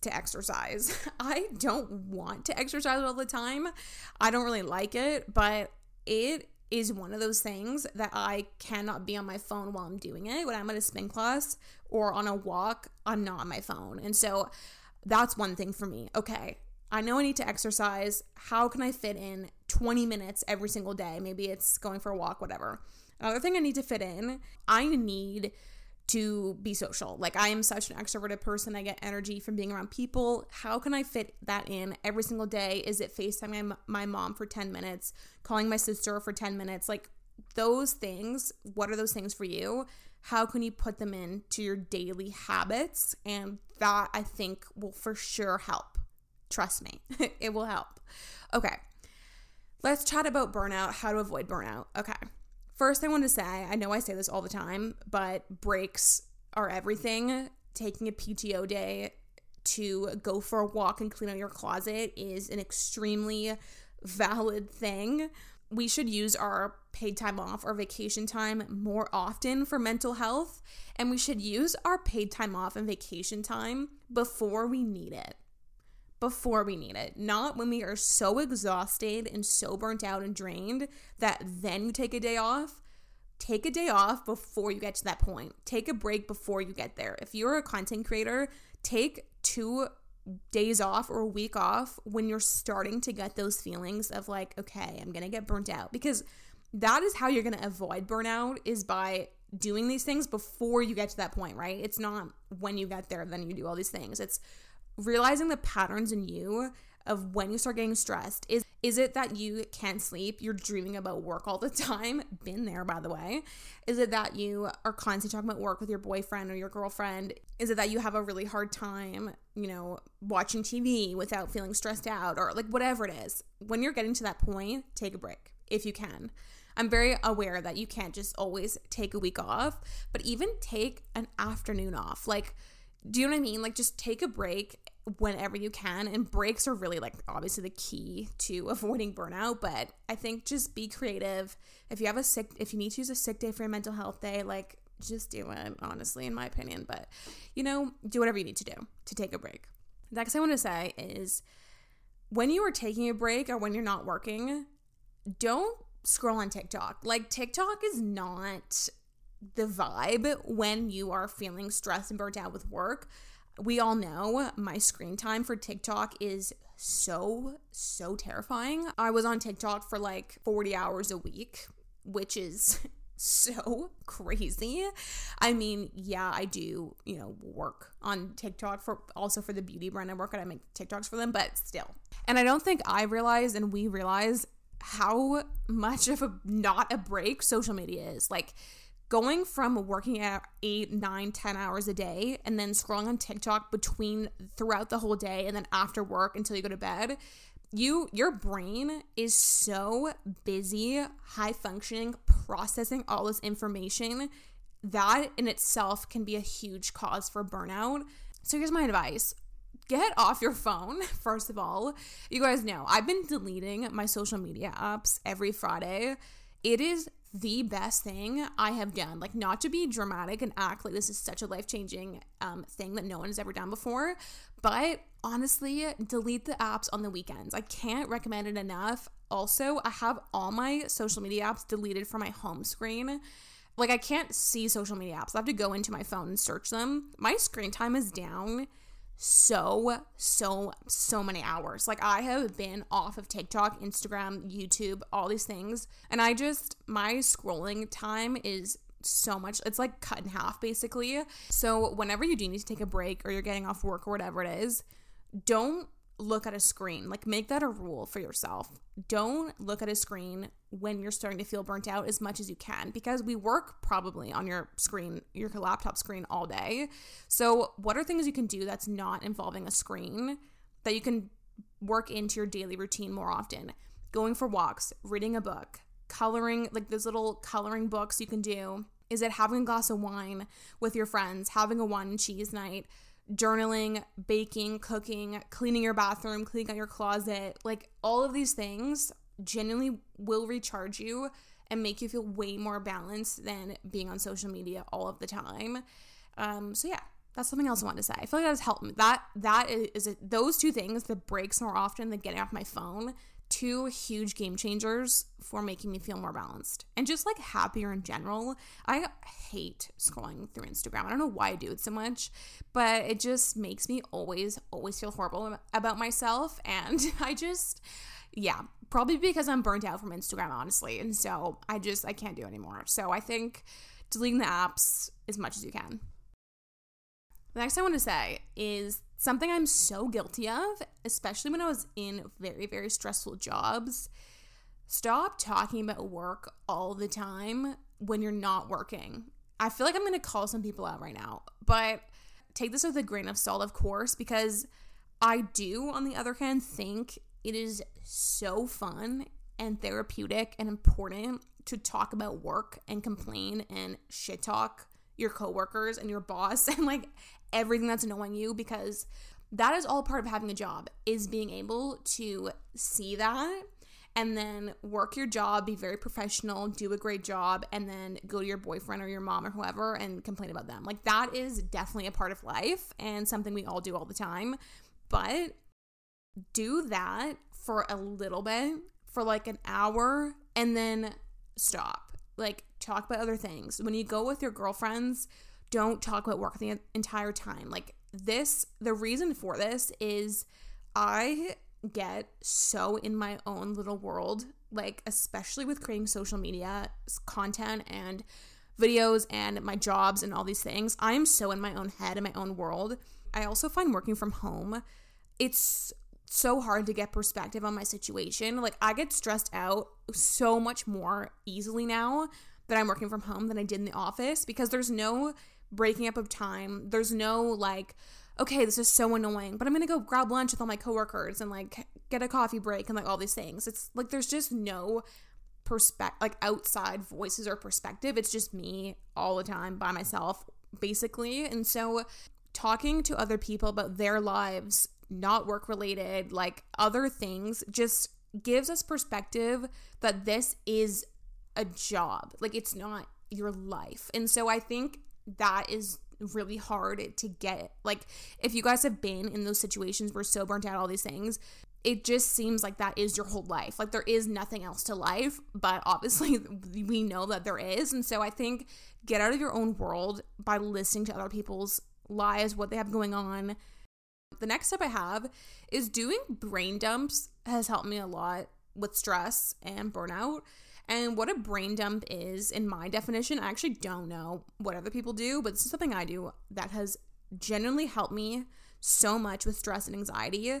to exercise i don't want to exercise all the time i don't really like it but it is one of those things that I cannot be on my phone while I'm doing it. When I'm at a spin class or on a walk, I'm not on my phone. And so that's one thing for me. Okay, I know I need to exercise. How can I fit in 20 minutes every single day? Maybe it's going for a walk, whatever. Another thing I need to fit in, I need to be social. Like I am such an extroverted person. I get energy from being around people. How can I fit that in every single day? Is it FaceTiming my, my mom for 10 minutes, calling my sister for 10 minutes? Like those things, what are those things for you? How can you put them into your daily habits? And that I think will for sure help. Trust me, it will help. Okay. Let's chat about burnout, how to avoid burnout. Okay. First, I want to say I know I say this all the time, but breaks are everything. Taking a PTO day to go for a walk and clean out your closet is an extremely valid thing. We should use our paid time off or vacation time more often for mental health, and we should use our paid time off and vacation time before we need it before we need it, not when we are so exhausted and so burnt out and drained that then you take a day off. Take a day off before you get to that point. Take a break before you get there. If you're a content creator, take two days off or a week off when you're starting to get those feelings of like, okay, I'm to get burnt out because that is how you're to avoid burnout is by doing these things before you get to that point, right? It's not when you get there then you do all these things. It's realizing the patterns in you of when you start getting stressed is is it that you can't sleep? You're dreaming about work all the time. Been there by the way. Is it that you are constantly talking about work with your boyfriend or your girlfriend? Is it that you have a really hard time you know watching tv without feeling stressed out or like whatever it is? When you're getting to that point take a break if you can. I'm very aware that you can't just always take a week off, but even take an afternoon off. Like, do you know what I mean? Like, just take a break whenever you can and breaks are really like obviously the key to avoiding burnout but i think just be creative if you have a sick if you need to use a sick day for your mental health day like just do it honestly in my opinion but you know do whatever you need to do to take a break The Next, thing I want to say is when you are taking a break or when you're not working, don't scroll on TikTok. Like, TikTok is not the vibe when you are feeling stressed and burnt out with work. We all know my screen time for TikTok is so, so terrifying. I was on TikTok for like 40 hours a week, which is so crazy. I mean, yeah, I do, you know, work on TikTok for also for the beauty brand I work at. I make TikToks for them, but still. And I don't think I realize and we realize how much of a not a break social media is. Like going from working at eight, nine, ten hours a day and then scrolling on TikTok between throughout the whole day and then after work until you go to bed you your brain is so busy high functioning processing all this information that in itself can be a huge cause for burnout. So here's my advice. Get off your phone first of all. You guys know i've been deleting my social media apps every friday it is the best thing I have done. Like, not to be dramatic and act like this is such a life changing um, thing that no one has ever done before, but honestly, delete the apps on the weekends. I can't recommend it enough. Also, I have all my social media apps deleted from my home screen. Like, I can't see social media apps. I have to go into my phone and search them. My screen time is down so, so, so many hours. Like, I have been off of TikTok, Instagram, YouTube, all these things. And I just, my scrolling time is so much. It's like cut in half, basically. So, whenever you do need to take a break or you're getting off work or whatever it is, don't look at a screen. Like, make that a rule for yourself. Don't look at a screen when you're starting to feel burnt out as much as you can because we work probably on your screen, your laptop screen all day. So, what are things you can do that's not involving a screen that you can work into your daily routine more often? Going for walks, reading a book, coloring, like those little coloring books you can do. Is it having a glass of wine with your friends, having a wine and cheese night? Journaling, baking, cooking, cleaning your bathroom, cleaning out your closet, like all of these things genuinely will recharge you and make you feel way more balanced than being on social media all of the time. Um, so yeah, that's something else I wanted to say. I feel like that has helped me. That that is, is those two things, the breaks more often than getting off my phone, two huge game changers for making me feel more balanced and just like happier in general. I hate scrolling through Instagram. I don't know why I do it so much, but it just makes me always always feel horrible about myself and I just yeah, probably because I'm burnt out from Instagram, honestly. And so I just, I can't do anymore. So I think deleting the apps as much as you can. The next I want to say is something I'm so guilty of, especially when I was in very, very stressful jobs. Stop talking about work all the time when you're not working. I feel like I'm going to call some people out right now, but take this with a grain of salt, of course, because I do, on the other hand, think it is so fun and therapeutic and important to talk about work and complain and shit talk your coworkers and your boss and like everything that's annoying you because that is all part of having a job is being able to see that and then work your job, be very professional, do a great job, and then go to your boyfriend or your mom or whoever and complain about them. Like that is definitely a part of life and something we all do all the time. But do that for a little bit, for like an hour, and then stop. Like, talk about other things. When you go with your girlfriends, don't talk about work the entire time. Like, this, the reason for this is I get so in my own little world, like, especially with creating social media content and videos and my jobs and all these things. I'm so in my own head, in my own world. I also find working from home, it's so hard to get perspective on my situation. Like I get stressed out so much more easily now that I'm working from home than I did in the office because there's no breaking up of time. There's no like okay, this is so annoying, but I'm to go grab lunch with all my coworkers and like get a coffee break and like all these things. It's like there's just no perspective like outside voices or perspective. It's just me all the time by myself basically. And so talking to other people about their lives not work related, like other things, just gives us perspective that this is a job. Like it's not your life. And so I think that is really hard to get. Like if you guys have been in those situations where so burnt out all these things it just seems like that is your whole life. Like there is nothing else to life but obviously we know that there is. And so i think get out of your own world by listening to other people's lives what they have going on. The next step i have is doing brain dumps has helped me a lot with stress and burnout and what a brain dump is, in my definition, I actually don't know what other people do, but this is something I do that has genuinely helped me so much with stress and anxiety.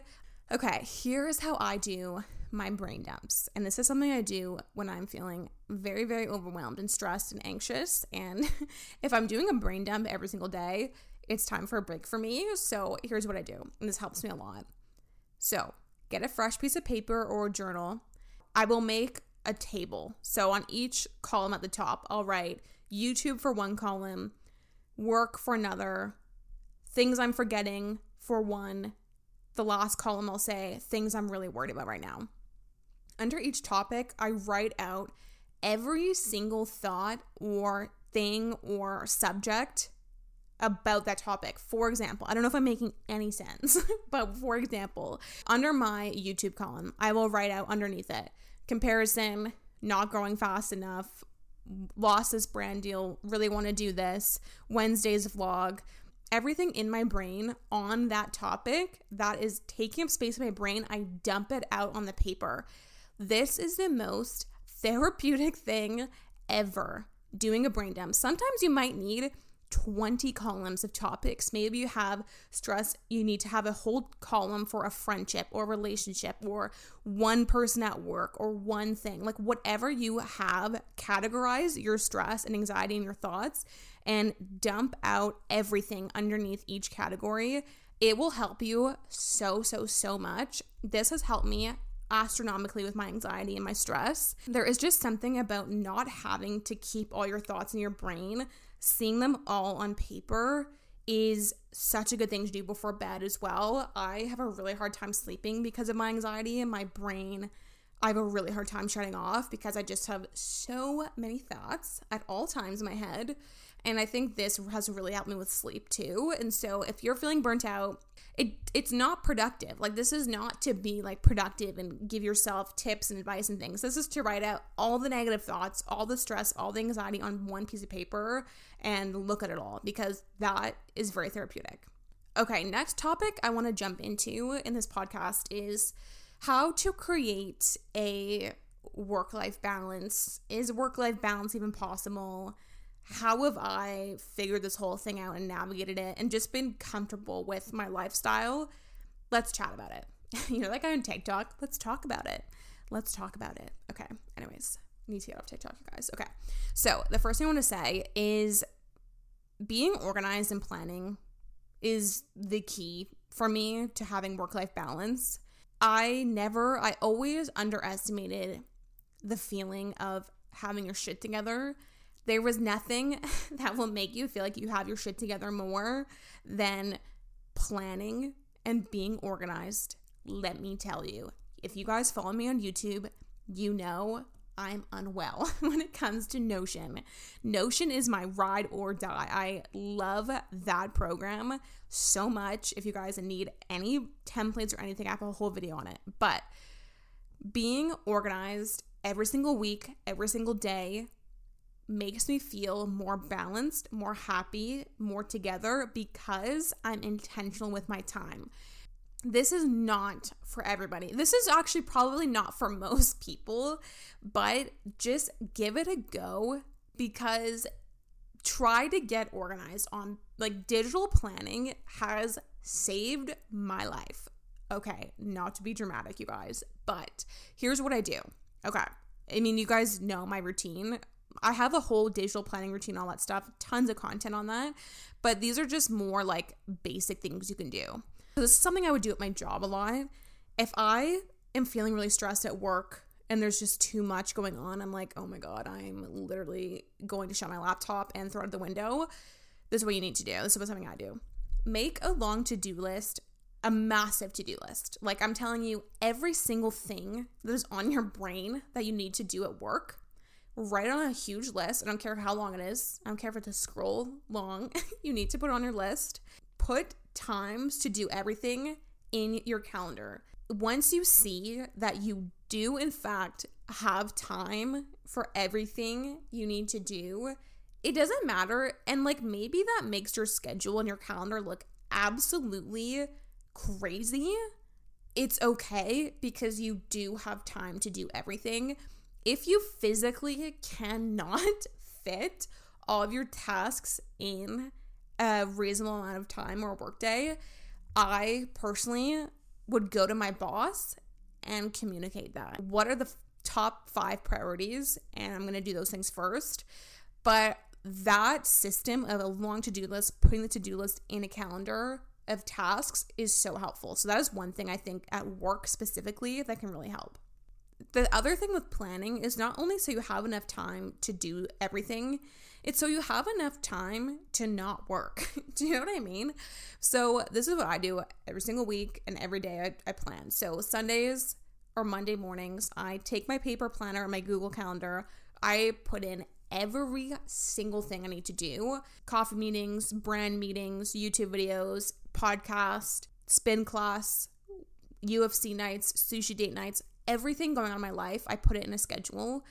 Okay, here's how I do my brain dumps. And this is something I do when I'm feeling very, very overwhelmed and stressed and anxious. And if I'm doing a brain dump every single day, it's time for a break for me. So here's what I do, and this helps me a lot. So get a fresh piece of paper or a journal. I will make a table. So on each column at the top, I'll write YouTube for one column, work for another, things I'm forgetting for one. The last column, I'll say things I'm really worried about right now. Under each topic, I write out every single thought or thing or subject about that topic. For example, I don't know if I'm making any sense, but for example, under my YouTube column, I will write out underneath it comparison, not growing fast enough, lost this brand deal, really want to do this, Wednesday's vlog, everything in my brain on that topic that is taking up space in my brain, I dump it out on the paper. This is the most therapeutic thing ever doing a brain dump. Sometimes you might need 20 columns of topics. Maybe you have stress, you need to have a whole column for a friendship or relationship or one person at work or one thing. Like whatever you have, categorize your stress and anxiety and your thoughts and dump out everything underneath each category. It will help you so, so, so much. This has helped me astronomically with my anxiety and my stress. There is just something about not having to keep all your thoughts in your brain seeing them all on paper is such a good thing to do before bed as well. I have a really hard time sleeping because of my anxiety and my brain. I have a really hard time shutting off because I just have so many thoughts at all times in my head. And I think this has really helped me with sleep too. And so if you're feeling burnt out, it it's not productive. Like this is not to be like productive and give yourself tips and advice and things. This is to write out all the negative thoughts, all the stress, all the anxiety on one piece of paper and look at it all because that is very therapeutic. Okay, next topic I want to jump into in this podcast is how to create a work life balance. Is work life balance even possible? How have I figured this whole thing out and navigated it and just been comfortable with my lifestyle? Let's chat about it. you know, like I on TikTok, let's talk about it. Let's talk about it. Okay. Anyways, need to get off TikTok, you guys. Okay. So the first thing I want to say is being organized and planning is the key for me to having work life balance. I never, I always underestimated the feeling of having your shit together there was nothing that will make you feel like you have your shit together more than planning and being organized. Let me tell you, if you guys follow me on YouTube, you know I'm unwell when it comes to Notion. Notion is my ride or die. I love that program so much. If you guys need any templates or anything, I have a whole video on it. But being organized every single week, every single day, makes me feel more balanced, more happy, more together because I'm intentional with my time. This is not for everybody. This is actually probably not for most people, but just give it a go because try to get organized on like digital planning has saved my life. Okay, not to be dramatic, you guys, but here's what I do. Okay. I mean, you guys know my routine. I have a whole digital planning routine, all that stuff, tons of content on that. But these are just more like basic things you can do. So this is something I would do at my job a lot. If I am feeling really stressed at work and there's just too much going on, I'm like, oh my God, I'm literally going to shut my laptop and throw it out the window. This is what you need to do. This is something I do. Make a long to do list, a massive to do list. Like I'm telling you, every single thing that is on your brain that you need to do at work write on a huge list. I don't care how long it is. I don't care if it's a scroll long. you need to put on your list. Put times to do everything in your calendar. Once you see that you do, in fact, have time for everything you need to do, it doesn't matter. And like maybe that makes your schedule and your calendar look absolutely crazy. It's okay because you do have time to do everything. If you physically cannot fit all of your tasks in a reasonable amount of time or workday, I personally would go to my boss and communicate that. What are the top five priorities? And I'm going to do those things first. But that system of a long to do list, putting the to do list in a calendar of tasks is so helpful. So, that is one thing I think at work specifically that can really help. The other thing with planning is not only so you have enough time to do everything, it's so you have enough time to not work. do you know what I mean? So, this is what I do every single week and every day I, I plan. So, Sundays or Monday mornings, I take my paper planner, my Google Calendar, I put in every single thing I need to do coffee meetings, brand meetings, YouTube videos, podcast, spin class, UFC nights, sushi date nights, everything going on in my life. I put it in a schedule.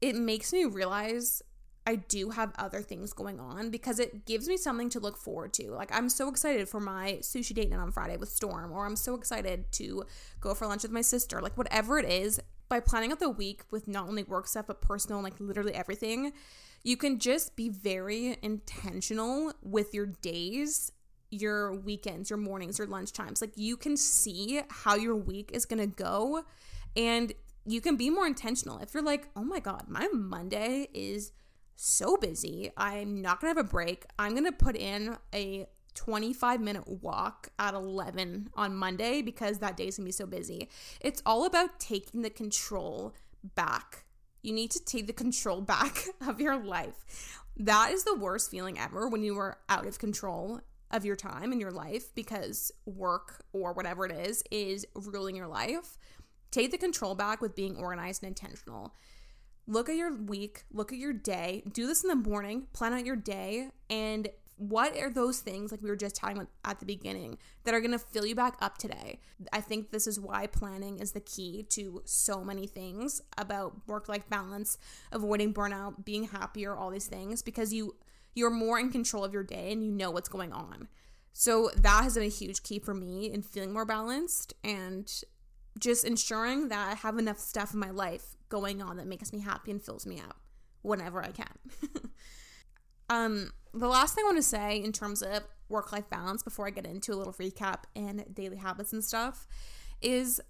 It makes me realize I do have other things going on because it gives me something to look forward to. Like, I'm so excited for my sushi date night on Friday with Storm, or I'm so excited to go for lunch with my sister. Like, whatever it is, by planning out the week with not only work stuff but personal like literally everything you can just be very intentional with your days your weekends your mornings your lunch times like you can see how your week is to go and you can be more intentional if you're like oh my god my monday is so busy i'm not going to have a break i'm going to put in a 25 minute walk at 11 on Monday because that day's gonna be so busy. It's all about taking the control back. You need to take the control back of your life. That is the worst feeling ever when you are out of control of your time and your life because work or whatever it is is ruling your life. Take the control back with being organized and intentional. Look at your week, look at your day, do this in the morning, plan out your day, and what are those things like we were just talking about at the beginning that are going to fill you back up today i think this is why planning is the key to so many things about work life balance avoiding burnout being happier all these things because you you're more in control of your day and you know what's going on so that has been a huge key for me in feeling more balanced and just ensuring that i have enough stuff in my life going on that makes me happy and fills me up whenever i can um the last thing I want to say in terms of work life balance before I get into a little recap and daily habits and stuff is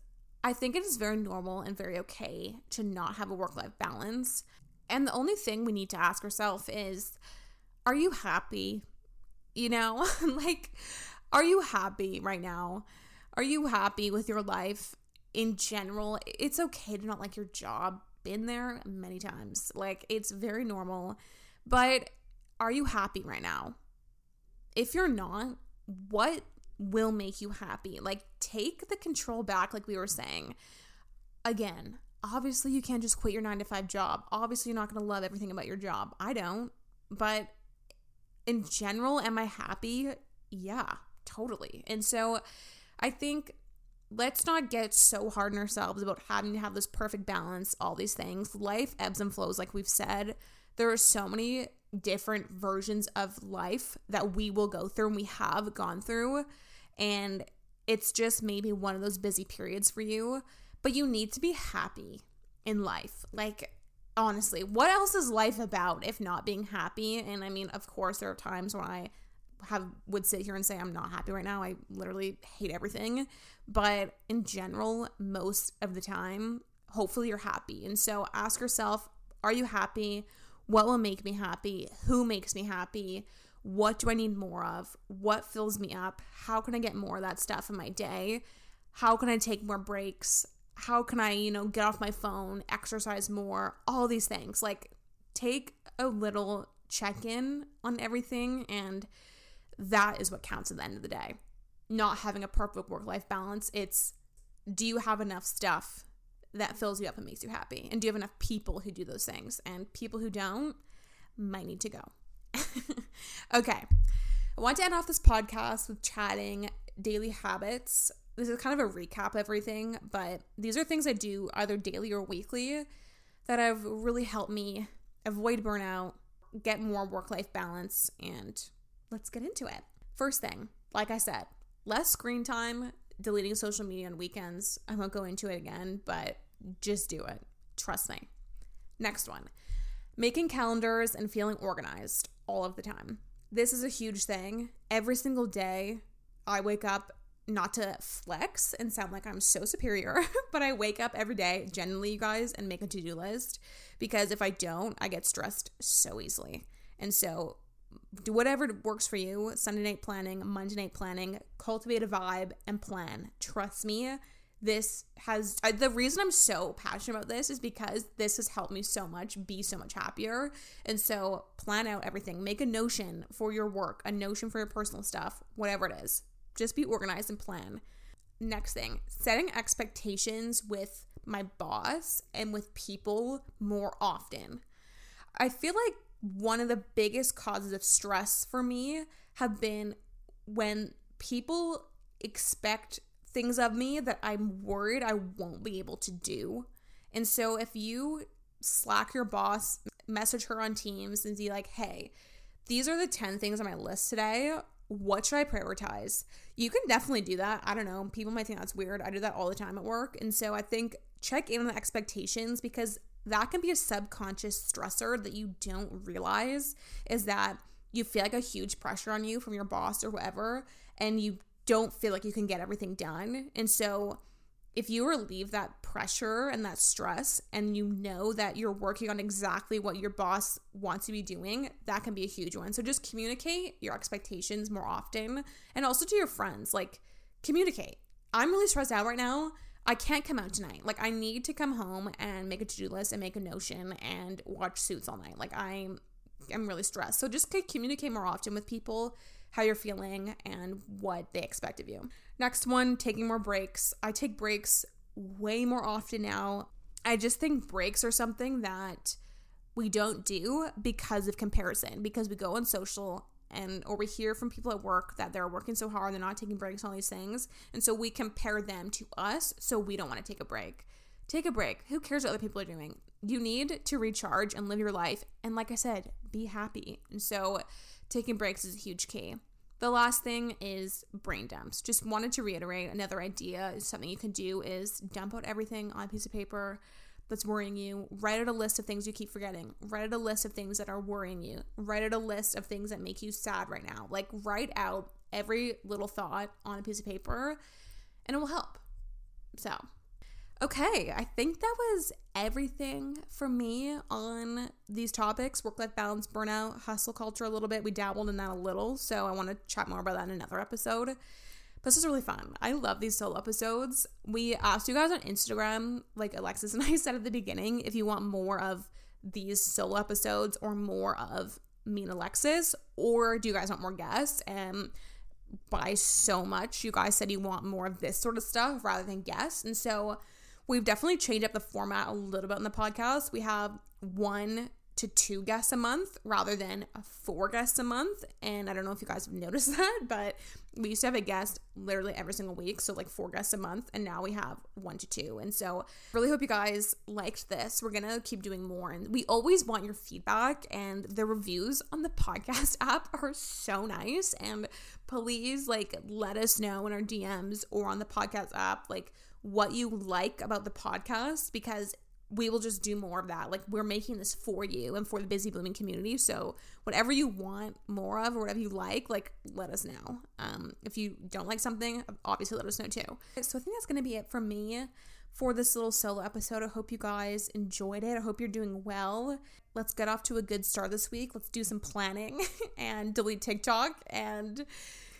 I think it is very normal and very okay to not have a work life balance. And the only thing we need to ask ourselves is are you happy? You know, like, are you happy right now? Are you happy with your life in general? It's okay to not like your job. Been there many times. Like, it's very normal. But are you happy right now? If you're not, what will make you happy? Like, take the control back, like we were saying. Again, obviously, you can't just quit your nine to five job. Obviously, you're not going to love everything about your job. I don't. But in general, am I happy? Yeah, totally. And so I think let's not get so hard on ourselves about having to have this perfect balance, all these things. Life ebbs and flows, like we've said. There are so many different versions of life that we will go through and we have gone through. And it's just maybe one of those busy periods for you, but you need to be happy in life. Like, honestly, what else is life about if not being happy? And I mean, of course, there are times when I have would sit here and say I'm not happy right now. I literally hate everything. But in general, most of the time, hopefully you're happy. And so ask yourself, are you happy? What will make me happy? Who makes me happy? What do I need more of? What fills me up? How can I get more of that stuff in my day? How can I take more breaks? How can I, you know, get off my phone, exercise more? All these things. Like, take a little check in on everything, and that is what counts at the end of the day. Not having a perfect work life balance, it's do you have enough stuff that fills you up and makes you happy? And do you have enough people who do those things? And people who don't might need to go. okay. I want to end off this podcast with chatting daily habits. This is kind of a recap of everything, but these are things I do either daily or weekly that have really helped me avoid burnout, get more work life balance, and let's get into it. First thing, like I said, less screen time, deleting social media on weekends. I won't go into it again, but just do it. Trust me. Next one, making calendars and feeling organized all of the time. This is a huge thing. Every single day, I wake up not to flex and sound like I'm so superior, but I wake up every day, generally, you guys, and make a to do list because if I don't, I get stressed so easily. And so, do whatever works for you Sunday night planning, Monday night planning, cultivate a vibe and plan. Trust me, this has I, the reason I'm so passionate about this is because this has helped me so much be so much happier. And so, plan out everything, make a notion for your work, a notion for your personal stuff, whatever it is just be organized and plan. Next thing, setting expectations with my boss and with people more often. I feel like one of the biggest causes of stress for me have been when people expect things of me that I'm worried I won't be able to do. And so if you slack your boss, message her on Teams and be like, hey, these are the 10 things on my list today what should I prioritize? You can definitely do that. I don't know. People might think that's weird. I do that all the time at work. And so I think check in on the expectations because that can be a subconscious stressor that you don't realize is that you feel like a huge pressure on you from your boss or whatever, and you don't feel like you can get everything done. And so if you relieve that pressure and that stress and you know that you're working on exactly what your boss wants to be doing, that can be a huge one. So just communicate your expectations more often and also to your friends. Like, communicate. I'm really stressed out right now. I can't come out tonight. Like, I need to come home and make a to do list and make a notion and watch suits all night. Like, I'm. I'm really stressed. So just communicate more often with people how you're feeling and what they expect of you. Next one, taking more breaks. I take breaks way more often now. I just think breaks are something that we don't do because of comparison, because we go on social and or we hear from people at work that they're working so hard, they're not taking breaks, all these things. And so we compare them to us, so we don't want to take a break. Take a break. Who cares what other people are doing? You need to recharge and live your life. And like I said, be happy. And so taking breaks is a huge key. The last thing is brain dumps. Just wanted to reiterate another idea something you can do is dump out everything on a piece of paper that's worrying you. Write out a list of things you keep forgetting. Write out a list of things that are worrying you. Write out a list of things that make you sad right now. Like write out every little thought on a piece of paper and it will help. So, Okay, I think that was everything for me on these topics work life balance, burnout, hustle culture a little bit. We dabbled in that a little, so I want to chat more about that in another episode. This is really fun. I love these solo episodes. We asked you guys on Instagram, like Alexis and I said at the beginning, if you want more of these solo episodes or more of me and Alexis, or do you guys want more guests? And by so much, you guys said you want more of this sort of stuff rather than guests. And so We've definitely changed up the format a little bit in the podcast. We have one to two guests a month rather than four guests a month. And I don't know if you guys have noticed that, but we used to have a guest literally every single week. So, like four guests a month. And now we have one to two. And so, really hope you guys liked this. We're going to keep doing more. And we always want your feedback. And the reviews on the podcast app are so nice. And please, like, let us know in our DMs or on the podcast app, like, what you like about the podcast because we will just do more of that. Like we're making this for you and for the busy blooming community. So whatever you want more of or whatever you like, like let us know. Um, if you don't like something, obviously let us know too. So I think that's gonna be it for me for this little solo episode. I hope you guys enjoyed it. I hope you're doing well. Let's get off to a good start this week. Let's do some planning and delete TikTok and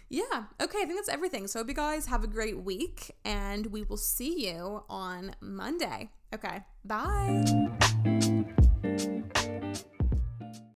yeah. Okay. I think that's everything. So, I hope you guys have a great week and we will see you on Monday. Okay. Bye.